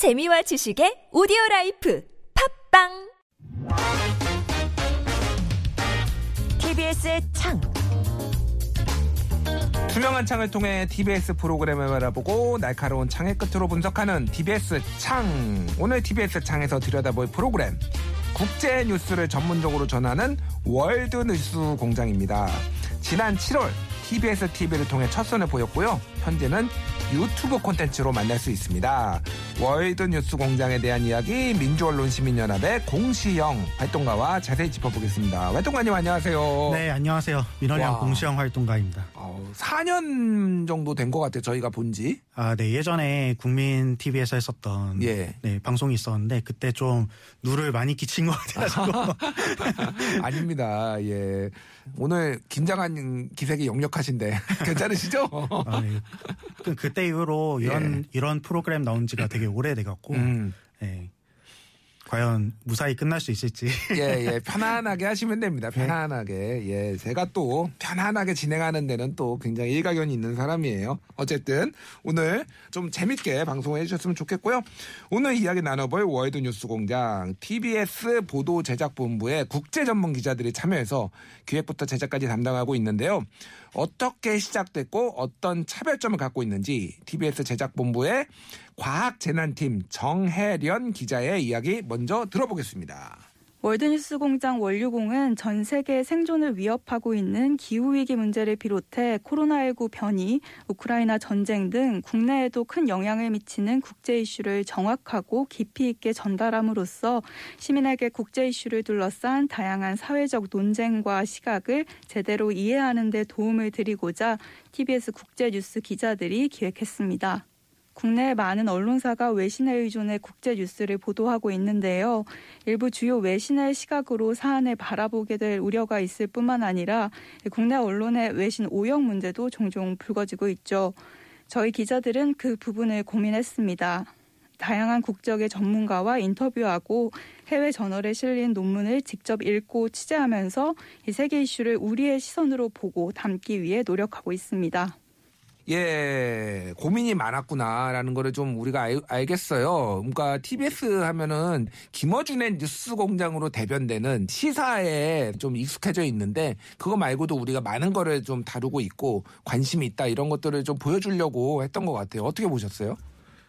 재미와 지식의 오디오 라이프 팟빵 TBS의 창. 투명한 창을 통해 TBS 프로그램을 바라보고 날카로운 창의 끝으로 분석하는 TBS 창. 오늘 TBS 창에서 들여다볼 프로그램. 국제 뉴스를 전문적으로 전하는 월드 뉴스 공장입니다. 지난 7월 TBS TV를 통해 첫 선을 보였고요. 현재는 유튜브 콘텐츠로 만날 수 있습니다. 월드 뉴스 공장에 대한 이야기 민주언론 시민연합의 공시형 활동가와 자세히 짚어보겠습니다. 활동가님 안녕하세요. 네, 안녕하세요. 민언련 공시형 활동가입니다. 어, 4년 정도 된 것 같아요. 저희가 본 지. 아, 네, 예전에 국민 TV에서 했었던 예. 네, 방송이 있었는데 그때 좀 누를 많이 끼친 것 같아가지고 아닙니다. 예. 오늘 긴장한 기색이 역력하신데 괜찮으시죠? 아, 네. 그, 그때 이후로 이런 이런 프로그램 나온 지가 되게 오래돼 갖고 예. 음. 네. 과연 무사히 끝날 수 있을지 예, 예. 편안하게 하시면 됩니다. 편안하게. 예. 제가 또 편안하게 진행하는 데는 또 굉장히 일가견이 있는 사람이에요. 어쨌든 오늘 좀 재밌게 방송해 주셨으면 좋겠고요. 오늘 이야기 나눠볼 월드 뉴스 공장 TBS 보도 제작 본부의 국제 전문 기자들이 참여해서 기획부터 제작까지 담당하고 있는데요. 어떻게 시작됐고 어떤 차별점을 갖고 있는지 TBS 제작본부의 과학재난팀 정혜련 기자의 이야기 먼저 들어보겠습니다. 월드뉴스 공장 원류공은 전 세계 생존을 위협하고 있는 기후위기 문제를 비롯해 코로나19 변이, 우크라이나 전쟁 등 국내에도 큰 영향을 미치는 국제 이슈를 정확하고 깊이 있게 전달함으로써 시민에게 국제 이슈를 둘러싼 다양한 사회적 논쟁과 시각을 제대로 이해하는 데 도움을 드리고자 TBS 국제뉴스 기자들이 기획했습니다. 국내 많은 언론사가 외신에 의존해 국제 뉴스를 보도하고 있는데요. 일부 주요 외신의 시각으로 사안을 바라보게 될 우려가 있을 뿐만 아니라 국내 언론의 외신 오역 문제도 종종 불거지고 있죠. 저희 기자들은 그 부분을 고민했습니다. 다양한 국적의 전문가와 인터뷰하고 해외 저널에 실린 논문을 직접 읽고 취재하면서 이 세계 이슈를 우리의 시선으로 보고 담기 위해 노력하고 있습니다. 예, 고민이 많았구나라는 거를 좀 우리가 알, 알겠어요. 그러니까 TBS 하면은 김어준의 뉴스 공장으로 대변되는 시사에 좀 익숙해져 있는데 그거 말고도 우리가 많은 거를 좀 다루고 있고 관심이 있다 이런 것들을 좀 보여주려고 했던 것 같아요. 어떻게 보셨어요?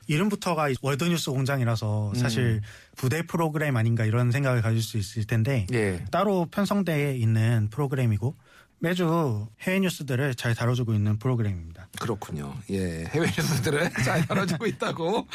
이름부터가 월드뉴스 공장이라서 사실 부대 프로그램 아닌가 이런 생각을 가질 수 있을 텐데 예. 따로 편성되어 있는 프로그램이고 매주 해외 뉴스들을 잘 다뤄주고 있는 프로그램입니다. 그렇군요. 예, 해외 뉴스들을 잘 다뤄주고 있다고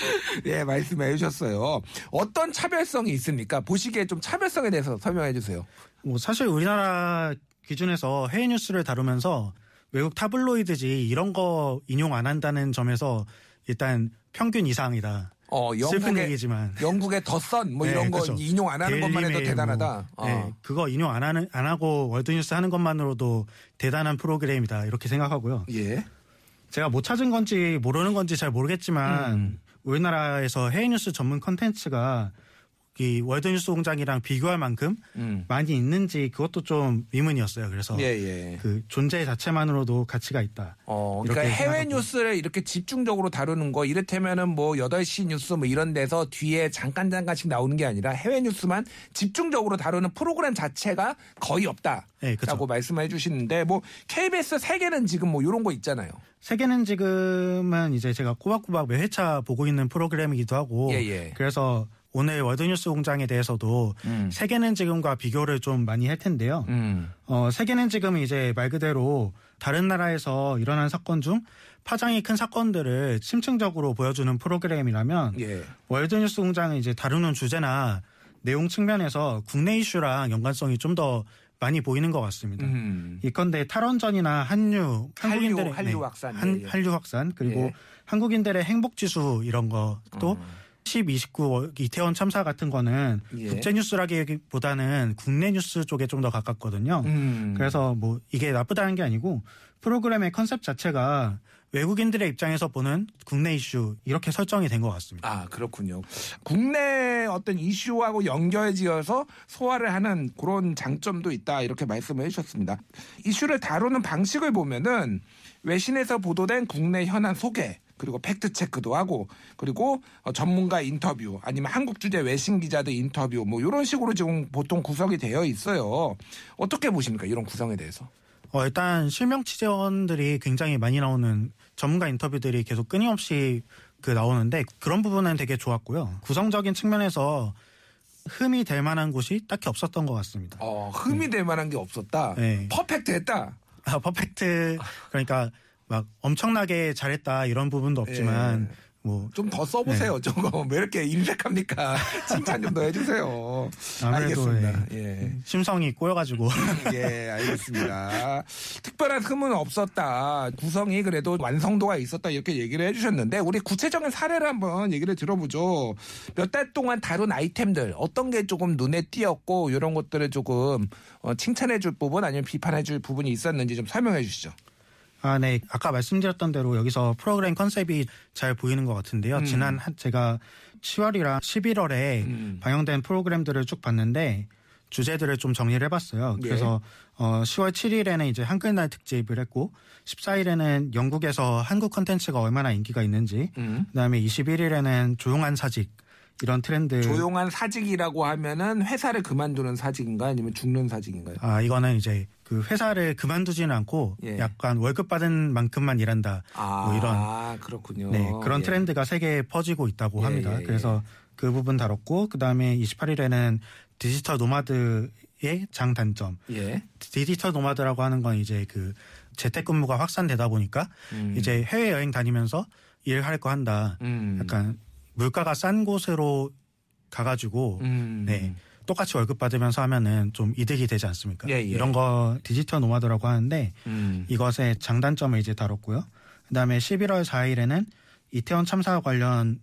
예 말씀해 주셨어요. 어떤 차별성이 있습니까? 보시기에 좀 차별성에 대해서 설명해 주세요. 뭐 사실 우리나라 기준에서 해외 뉴스를 다루면서 외국 타블로이드지 이런 거 인용 안 한다는 점에서 일단 평균 이상이다. 어, 슬픈 영국의 얘기지만 영국의 더 선 뭐 네, 이런 거 그렇죠. 인용 안 하는 것만 해도 대단하다. 뭐, 네, 어. 그거 인용 안 하는 안 하고 월드뉴스 하는 것만으로도 대단한 프로그램이다 이렇게 생각하고요. 예. 제가 못 찾은 건지 모르는 건지 잘 모르겠지만 음. 우리나라에서 해외 뉴스 전문 컨텐츠가 이 월드뉴스 공장이랑 비교할 만큼 음. 많이 있는지 그것도 좀 의문이었어요. 그래서 예, 예. 그 존재 자체만으로도 가치가 있다. 어, 그러니까 해외 생각하고. 뉴스를 이렇게 집중적으로 다루는 거 이를테면은 뭐 8시 뉴스 뭐 이런 데서 뒤에 잠깐 잠깐씩 나오는 게 아니라 해외 뉴스만 집중적으로 다루는 프로그램 자체가 거의 없다. 네. 라고 말씀해 주시는데 뭐 KBS 세계는 지금 뭐 이런 거 있잖아요. 세계는 지금은 이제 제가 꼬박꼬박 매 회차 보고 있는 프로그램이기도 하고 예, 예. 그래서 오늘 월드뉴스 공장에 대해서도 음. 세계는 지금과 비교를 좀 많이 할 텐데요. 음. 어, 세계는 지금 이제 말 그대로 다른 나라에서 일어난 사건 중 파장이 큰 사건들을 심층적으로 보여주는 프로그램이라면 예. 월드뉴스 공장은 이제 다루는 주제나 내용 측면에서 국내 이슈랑 연관성이 좀 더 많이 보이는 것 같습니다. 음. 이건데 탈원전이나 한류, 한국인들의 네, 한류 확산, 한, 예, 예. 한류 확산 그리고 예. 한국인들의 행복 지수 이런 것도 10, 29 이태원 참사 같은 거는 예. 국제 뉴스라기보다는 국내 뉴스 쪽에 좀 더 가깝거든요. 음. 그래서 뭐 이게 나쁘다는 게 아니고 프로그램의 컨셉 자체가 외국인들의 입장에서 보는 국내 이슈 이렇게 설정이 된 것 같습니다. 아, 그렇군요. 국내 어떤 이슈하고 연결지어서 소화를 하는 그런 장점도 있다. 이렇게 말씀을 해주셨습니다. 이슈를 다루는 방식을 보면은 외신에서 보도된 국내 현안 소개, 그리고 팩트 체크도 하고 그리고 어, 전문가 인터뷰 아니면 한국 주재 외신 기자들 인터뷰 뭐 이런 식으로 지금 보통 구성이 되어 있어요. 어떻게 보십니까 이런 구성에 대해서? 어, 일단 실명 취재원들이 굉장히 많이 나오는 전문가 인터뷰들이 계속 끊임없이 그 나오는데 그런 부분은 되게 좋았고요. 구성적인 측면에서 흠이 될 만한 곳이 딱히 없었던 것 같습니다. 어, 흠이 될 만한 게 없었다. 네. 퍼펙트했다. 아, 퍼펙트 그러니까 막 엄청나게 잘했다 이런 부분도 없지만 예. 뭐좀 더 써보세요. 저거 왜 이렇게 인색합니까? 칭찬 좀 더 해주세요. 알겠습니다. 예. 심성이 꼬여가지고 예, 알겠습니다. 특별한 흠은 없었다. 구성이 그래도 완성도가 있었다. 이렇게 얘기를 해주셨는데, 우리 구체적인 사례를 한번 얘기를 들어보죠. 몇 달 동안 다룬 아이템들, 어떤 게 조금 눈에 띄었고, 이런 것들을 조금 어, 칭찬해 줄 부분 아니면 비판해 줄 부분이 있었는지 좀 설명해 주시죠. 아, 네. 아까 말씀드렸던 대로 여기서 프로그램 컨셉이 잘 보이는 것 같은데요. 지난 한 제가 10월이랑 11월에 음. 방영된 프로그램들을 쭉 봤는데 주제들을 좀 정리를 해봤어요. 예. 그래서 어, 10월 7일에는 이제 한글날 특집을 했고 14일에는 영국에서 한국 컨텐츠가 얼마나 인기가 있는지 음. 그다음에 21일에는 조용한 사직 이런 트렌드 조용한 사직이라고 하면은 회사를 그만두는 사직인가 아니면 죽는 사직인가요? 아 이거는 이제 그 회사를 그만두지는 않고 예. 약간 월급 받은 만큼만 일한다 아, 뭐 이런 그렇군요. 네, 그런 예. 트렌드가 세계에 퍼지고 있다고 예, 합니다. 예, 예. 그래서 그 부분 다뤘고 그 다음에 28일에는 디지털 노마드의 장단점. 예. 디지털 노마드라고 하는 건 이제 그 재택근무가 확산되다 보니까 음. 이제 해외 여행 다니면서 일할 거 한다. 음. 약간 물가가 싼 곳으로 가가지고 음. 네 똑같이 월급 받으면서 하면은 좀 이득이 되지 않습니까? 예, 예. 이런 거 디지털 노마드라고 하는데 음. 이것의 장단점을 이제 다뤘고요. 그다음에 11월 4일에는 이태원 참사 관련한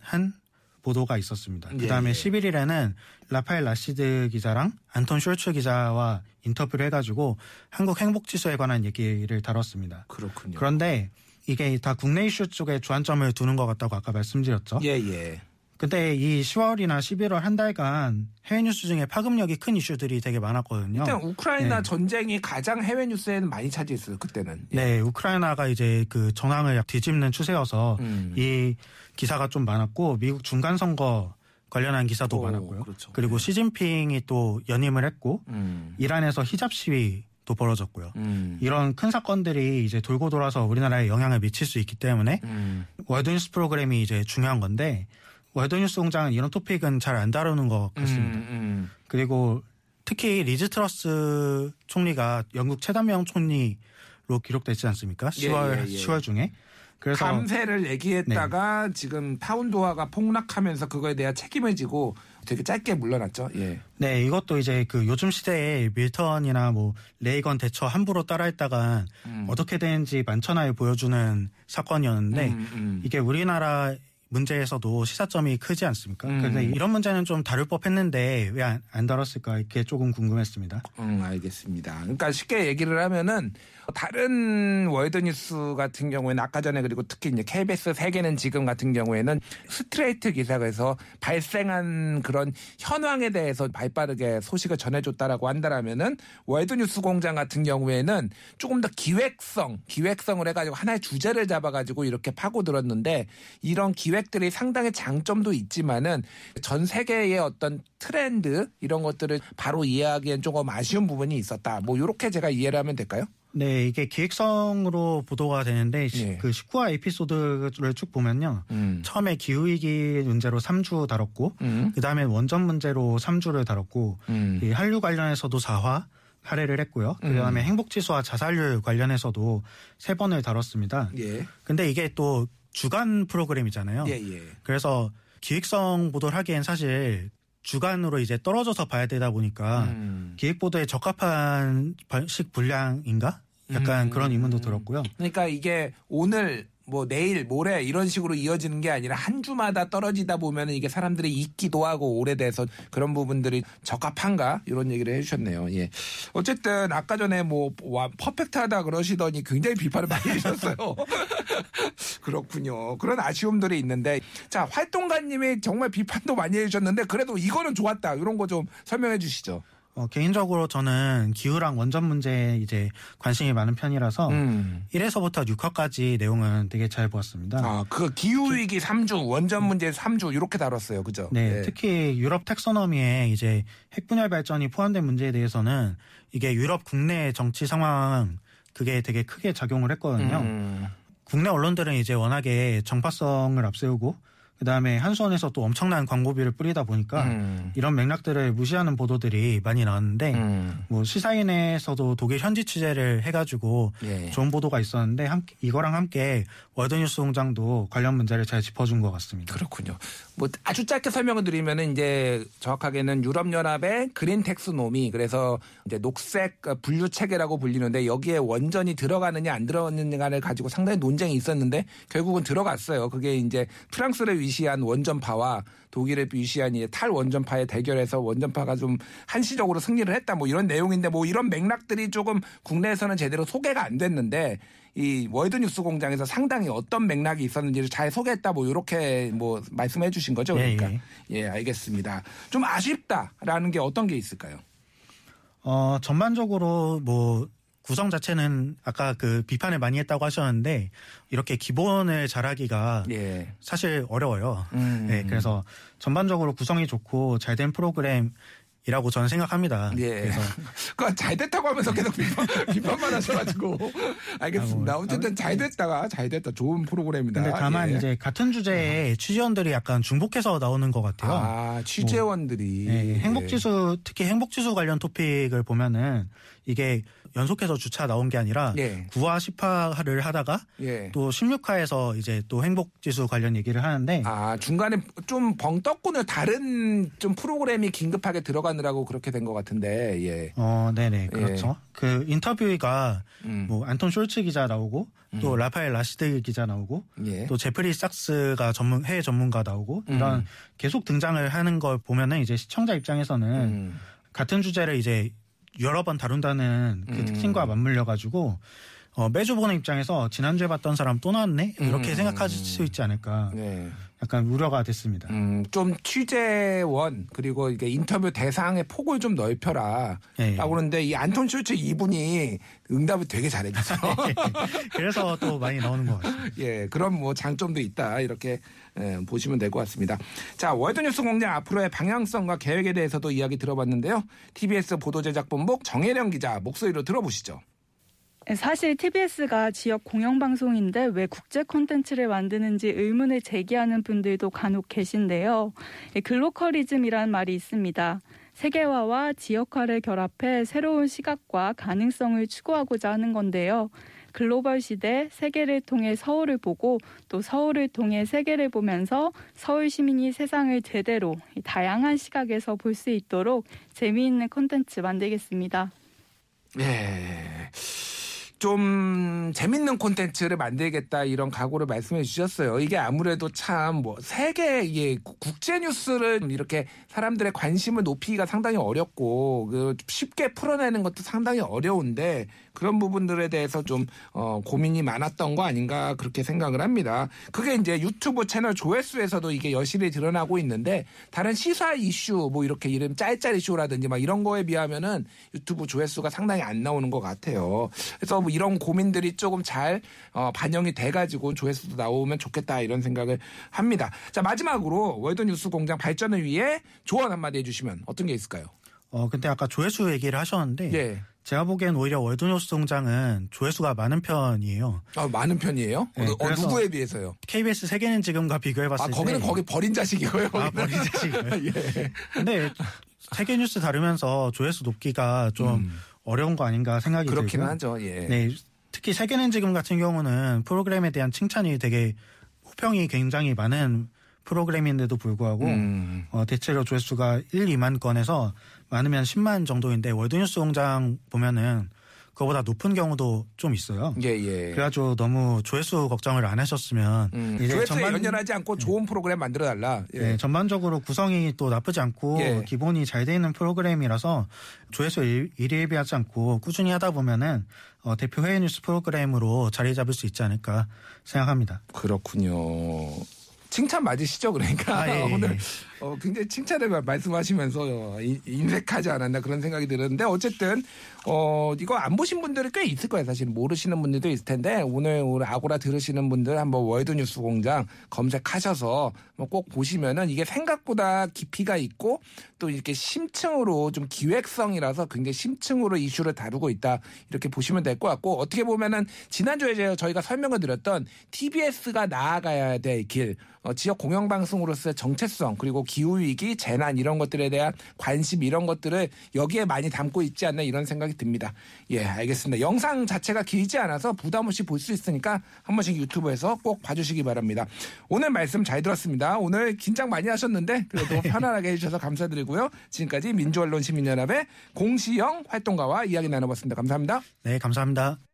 보도가 있었습니다. 예, 그다음에 예. 11일에는 라파엘 라시드 기자랑 안톤 숄츠 기자와 인터뷰를 해가지고 한국 행복 지수에 관한 얘기를 다뤘습니다. 그렇군요. 그런데 이게 다 국내 이슈 쪽에 주안점을 두는 것 같다고 아까 말씀드렸죠. 예, 예. 근데 이 10월이나 11월 한 달간 해외 뉴스 중에 파급력이 큰 이슈들이 되게 많았거든요. 일단 우크라이나 네. 전쟁이 가장 해외 뉴스에는 많이 차지했어요. 그때는. 예. 네, 우크라이나가 이제 그 전황을 뒤집는 추세여서 음. 이 기사가 좀 많았고 미국 중간 선거 관련한 기사도 오, 많았고요. 그렇죠. 리고 네. 시진핑이 또 연임을 했고 음. 이란에서 히잡 시위 도 벌어졌고요. 음. 이런 큰 사건들이 이제 돌고 돌아서 우리나라에 영향을 미칠 수 있기 때문에 음. 월드뉴스 프로그램이 이제 중요한 건데 월드뉴스 공장은 이런 토픽은 잘 안 다루는 것 같습니다. 음, 음. 그리고 특히 리즈 트러스 총리가 영국 최단명 총리로 기록되지 않습니까? 예, 10월 예, 예. 10월 중에 그래서 감세를 얘기했다가 네. 지금 파운드화가 폭락하면서 그거에 대한 책임을 지고 되게 짧게 물러났죠. 예. 네 이것도 이제 그 요즘 시대에 밀턴이나 뭐 레이건 대처 함부로 따라했다가 음. 어떻게 되는지 만천하에 보여주는 사건이었는데 음, 음. 이게 우리나라 문제에서도 시사점이 크지 않습니까? 음. 그런데 이런 문제는 좀 다룰 법했는데 왜 안 다뤘을까 이게 조금 궁금했습니다. 음, 알겠습니다. 그러니까 쉽게 얘기를 하면은 다른 월드뉴스 같은 경우에는 아까 전에 그리고 특히 이제 KBS 세계는 지금 같은 경우에는 스트레이트 기사에서 발생한 그런 현황에 대해서 발빠르게 소식을 전해줬다라고 한다라면은 월드뉴스 공장 같은 경우에는 조금 더 기획성, 기획성을 해가지고 하나의 주제를 잡아가지고 이렇게 파고들었는데 이런 기획 들이 상당히 장점도 있지만은 전 세계의 어떤 트렌드 이런 것들을 바로 이해하기엔 조금 아쉬운 부분이 있었다. 뭐 이렇게 제가 이해를 하면 될까요? 네, 이게 기획성으로 보도가 되는데 시- 예. 그 19화 에피소드를 쭉 보면요. 음. 처음에 기후 위기 문제로 3주 다뤘고 음. 그다음에 원전 문제로 3주를 다뤘고 음. 이 한류 관련해서도 4화 할애를 했고요. 그다음에 음. 행복 지수와 자살률 관련해서도 세 번을 다뤘습니다. 예. 근데 이게 또 주간 프로그램이잖아요. 예, 예. 그래서 기획성 보도를 하기엔 사실 주간으로 이제 떨어져서 봐야 되다 보니까 음. 기획 보도에 적합한 식 분량인가? 약간 음. 그런 의문도 들었고요. 그러니까 이게 오늘 뭐 내일 모레 이런 식으로 이어지는 게 아니라 한 주마다 떨어지다 보면 이게 사람들이 잊기도 하고 오래돼서 그런 부분들이 적합한가 이런 얘기를 해주셨네요. 예. 어쨌든 아까 전에 뭐 와, 퍼펙트하다 그러시더니 굉장히 비판을 많이 해주셨어요. 그렇군요. 그런 아쉬움들이 있는데 자 활동가님이 정말 비판도 많이 해주셨는데 그래도 이거는 좋았다 이런 거 좀 설명해 주시죠. 어, 개인적으로 저는 기후랑 원전 문제에 이제 관심이 많은 편이라서 음. 1에서부터 6화까지 내용은 되게 잘 보았습니다. 아, 그 기후 위기 3주, 원전 문제 3주, 이렇게 다뤘어요. 그죠? 네, 예. 특히 유럽 텍소너미에 이제 핵분열 발전이 포함된 문제에 대해서는 이게 유럽 국내 정치 상황 그게 되게 크게 작용을 했거든요. 음. 국내 언론들은 이제 워낙에 정파성을 앞세우고 그다음에 한수원에서 또 엄청난 광고비를 뿌리다 보니까 음. 이런 맥락들을 무시하는 보도들이 많이 나왔는데 음. 뭐 시사인에서도 독일 현지 취재를 해가지고 예. 좋은 보도가 있었는데 함께, 이거랑 함께 월드뉴스 공장도 관련 문제를 잘 짚어준 것 같습니다. 그렇군요. 뭐 아주 짧게 설명을 드리면은 이제 정확하게는 유럽연합의 green taxonomy 그래서 이제 녹색 분류 체계라고 불리는데 여기에 원전이 들어가느냐 안 들어가느냐를 가지고 상당히 논쟁이 있었는데 결국은 들어갔어요. 그게 이제 프랑스를 위시한 원전파와 독일을 위시한 이제 탈원전파의 대결에서 원전파가 좀 한시적으로 승리를 했다. 뭐 이런 내용인데 뭐 이런 맥락들이 조금 국내에서는 제대로 소개가 안 됐는데 이 월드뉴스 공장에서 상당히 어떤 맥락이 있었는지를 잘 소개했다. 뭐 이렇게 뭐 말씀해 주신 거죠? 예, 그러니까. 예, 알겠습니다. 좀 아쉽다라는 게 어떤 게 있을까요? 어, 전반적으로 뭐 구성 자체는 아까 그 비판을 많이 했다고 하셨는데 이렇게 기본을 잘하기가 예 사실 어려워요. 음. 네, 그래서 전반적으로 구성이 좋고 잘 된 프로그램 이라고 저는 생각합니다. 예. 그래서 그잘 됐다고 하면서 계속 비판, 비판만 하셔가지고. 알겠습니다. 아, 뭐, 어쨌든 잘 됐다가 잘 됐다. 좋은 프로그램이다. 근데 다만 예. 이제 같은 주제에 취재원들이 약간 중복해서 나오는 것 같아요. 아, 취재원들이. 네, 행복지수 특히 행복지수 관련 토픽을 보면은 이게 연속해서 주차 나온 게 아니라 예. 9화 10화를 하다가 예. 또 16화에서 이제 또 행복지수 관련 얘기를 하는데 아, 중간에 좀 벙 떴군요. 다른 좀 프로그램이 긴급하게 들어가느라고 그렇게 된 것 같은데, 예. 어, 네네, 그렇죠. 그 인터뷰가 음. 뭐 안톤 숄츠 기자 나오고 또 라파엘 라시드 기자 나오고 예. 또 제프리 삭스가 전문 해외 전문가 나오고 이런 음. 계속 등장을 하는 걸 보면은 이제 시청자 입장에서는 음. 같은 주제를 이제 여러 번 다룬다는 그 음. 특징과 맞물려 가지고 어, 매주 보는 입장에서 지난주에 봤던 사람 또 나왔네 이렇게 음. 생각하실 수 있지 않을까 네. 약간 우려가 됐습니다. 음, 좀 취재원 그리고 이게 인터뷰 대상의 폭을 좀 넓혀라. 예. 라고 그러는데 이 안톤 슈츠 이분이 응답을 되게 잘해주죠. 그래서 또 많이 나오는 것 같습니다. 예, 그런 뭐 장점도 있다. 이렇게 예, 보시면 될 것 같습니다. 자, 월드뉴스 공장 앞으로의 방향성과 계획에 대해서도 이야기 들어봤는데요. TBS 보도제작본부 정혜령 기자 목소리로 들어보시죠. 사실 TBS가 지역 공영방송인데 왜 국제 콘텐츠를 만드는지 의문을 제기하는 분들도 간혹 계신데요. 이 글로컬리즘이란 말이 있습니다. 세계화와 지역화를 결합해 새로운 시각과 가능성을 추구하고자 하는 건데요. 글로벌 시대 세계를 통해 서울을 보고 또 서울을 통해 세계를 보면서 서울 시민이 세상을 제대로 이 다양한 시각에서 볼 수 있도록 재미있는 콘텐츠 만들겠습니다. 예. 좀 재밌는 콘텐츠를 만들겠다 이런 각오를 말씀해 주셨어요. 이게 아무래도 참 뭐 세계 예 국제 뉴스를 이렇게 사람들의 관심을 높이기가 상당히 어렵고 그 쉽게 풀어내는 것도 상당히 어려운데 그런 부분들에 대해서 좀 어, 고민이 많았던 거 아닌가 그렇게 생각을 합니다. 그게 이제 유튜브 채널 조회수에서도 이게 여실히 드러나고 있는데 다른 시사 이슈 뭐 이렇게 이름 짤짤 이슈라든지 막 이런 거에 비하면은 유튜브 조회수가 상당히 안 나오는 것 같아요. 그래서 뭐 이런 고민들이 조금 잘 어, 반영이 돼가지고 조회수도 나오면 좋겠다 이런 생각을 합니다. 자 마지막으로 월드뉴스 공장 발전을 위해 조언 한마디 해주시면 어떤 게 있을까요? 어 근데 아까 조회수 얘기를 하셨는데 예. 제가 보기엔 오히려 월드뉴스 동장은 조회수가 많은 편이에요. 아, 많은 편이에요? 네, 어, 어, 누구에 비해서요? KBS 세계는 지금과 비교해봤을 아, 때 거기는 거기 버린 자식이고요. 아. 버린 자식이에요? 예. 근데 세계 뉴스 다루면서 조회수 높기가 좀 어려운 거 아닌가 생각이 음. 그렇긴 들고요. 하죠. 예. 네, 특히 세계는 지금 같은 경우는 프로그램에 대한 칭찬이 되게 호평이 굉장히 많은 프로그램인데도 불구하고 음. 어, 대체로 조회수가 1, 2만 건에서 많으면 10만 정도인데 월드뉴스 공장 보면은 그거보다 높은 경우도 좀 있어요. 예, 예. 그래가지고 너무 조회수 걱정을 안 하셨으면 음, 조회수에 전반- 연연하지 않고 좋은 프로그램 만들어 달라. 예. 네, 전반적으로 구성이 또 나쁘지 않고 예. 기본이 잘 돼 있는 프로그램이라서 조회수 일- 일일비하지 않고 꾸준히 하다 보면은 어, 대표 해외 뉴스 프로그램으로 자리 잡을 수 있지 않을까 생각합니다. 그렇군요. 칭찬 맞으시죠? 그러니까 아, 예, 예. 오늘 어, 굉장히 칭찬을 말씀하시면서 어, 인- 인색하지 않았나 그런 생각이 드는데 어쨌든 어, 이거 안 보신 분들이 꽤 있을 거예요. 사실 모르시는 분들도 있을 텐데 오늘 오늘 아고라 들으시는 분들 한번 월드뉴스 공장 검색하셔서 뭐꼭 보시면은 이게 생각보다 깊이가 있고 또 이렇게 심층으로 좀 기획성이라서 굉장히 심층으로 이슈를 다루고 있다 이렇게 보시면 될 것 같고 어떻게 보면은 지난주에 저희가 설명을 드렸던 TBS가 나아가야 될 길, 어, 지역 공영방송으로서의 정체성 그리고 기후 위기, 재난 이런 것들에 대한 관심 이런 것들을 여기에 많이 담고 있지 않나 이런 생각이 듭니다. 예, 알겠습니다. 영상 자체가 길지 않아서 부담 없이 볼 수 있으니까 한 번씩 유튜브에서 꼭 봐주시기 바랍니다. 오늘 말씀 잘 들었습니다. 오늘 긴장 많이 하셨는데 그래도 편안하게 해주셔서 감사드리고요. 지금까지 민주언론 시민연합의 공시영 활동가와 이야기 나눠봤습니다. 감사합니다. 네, 감사합니다.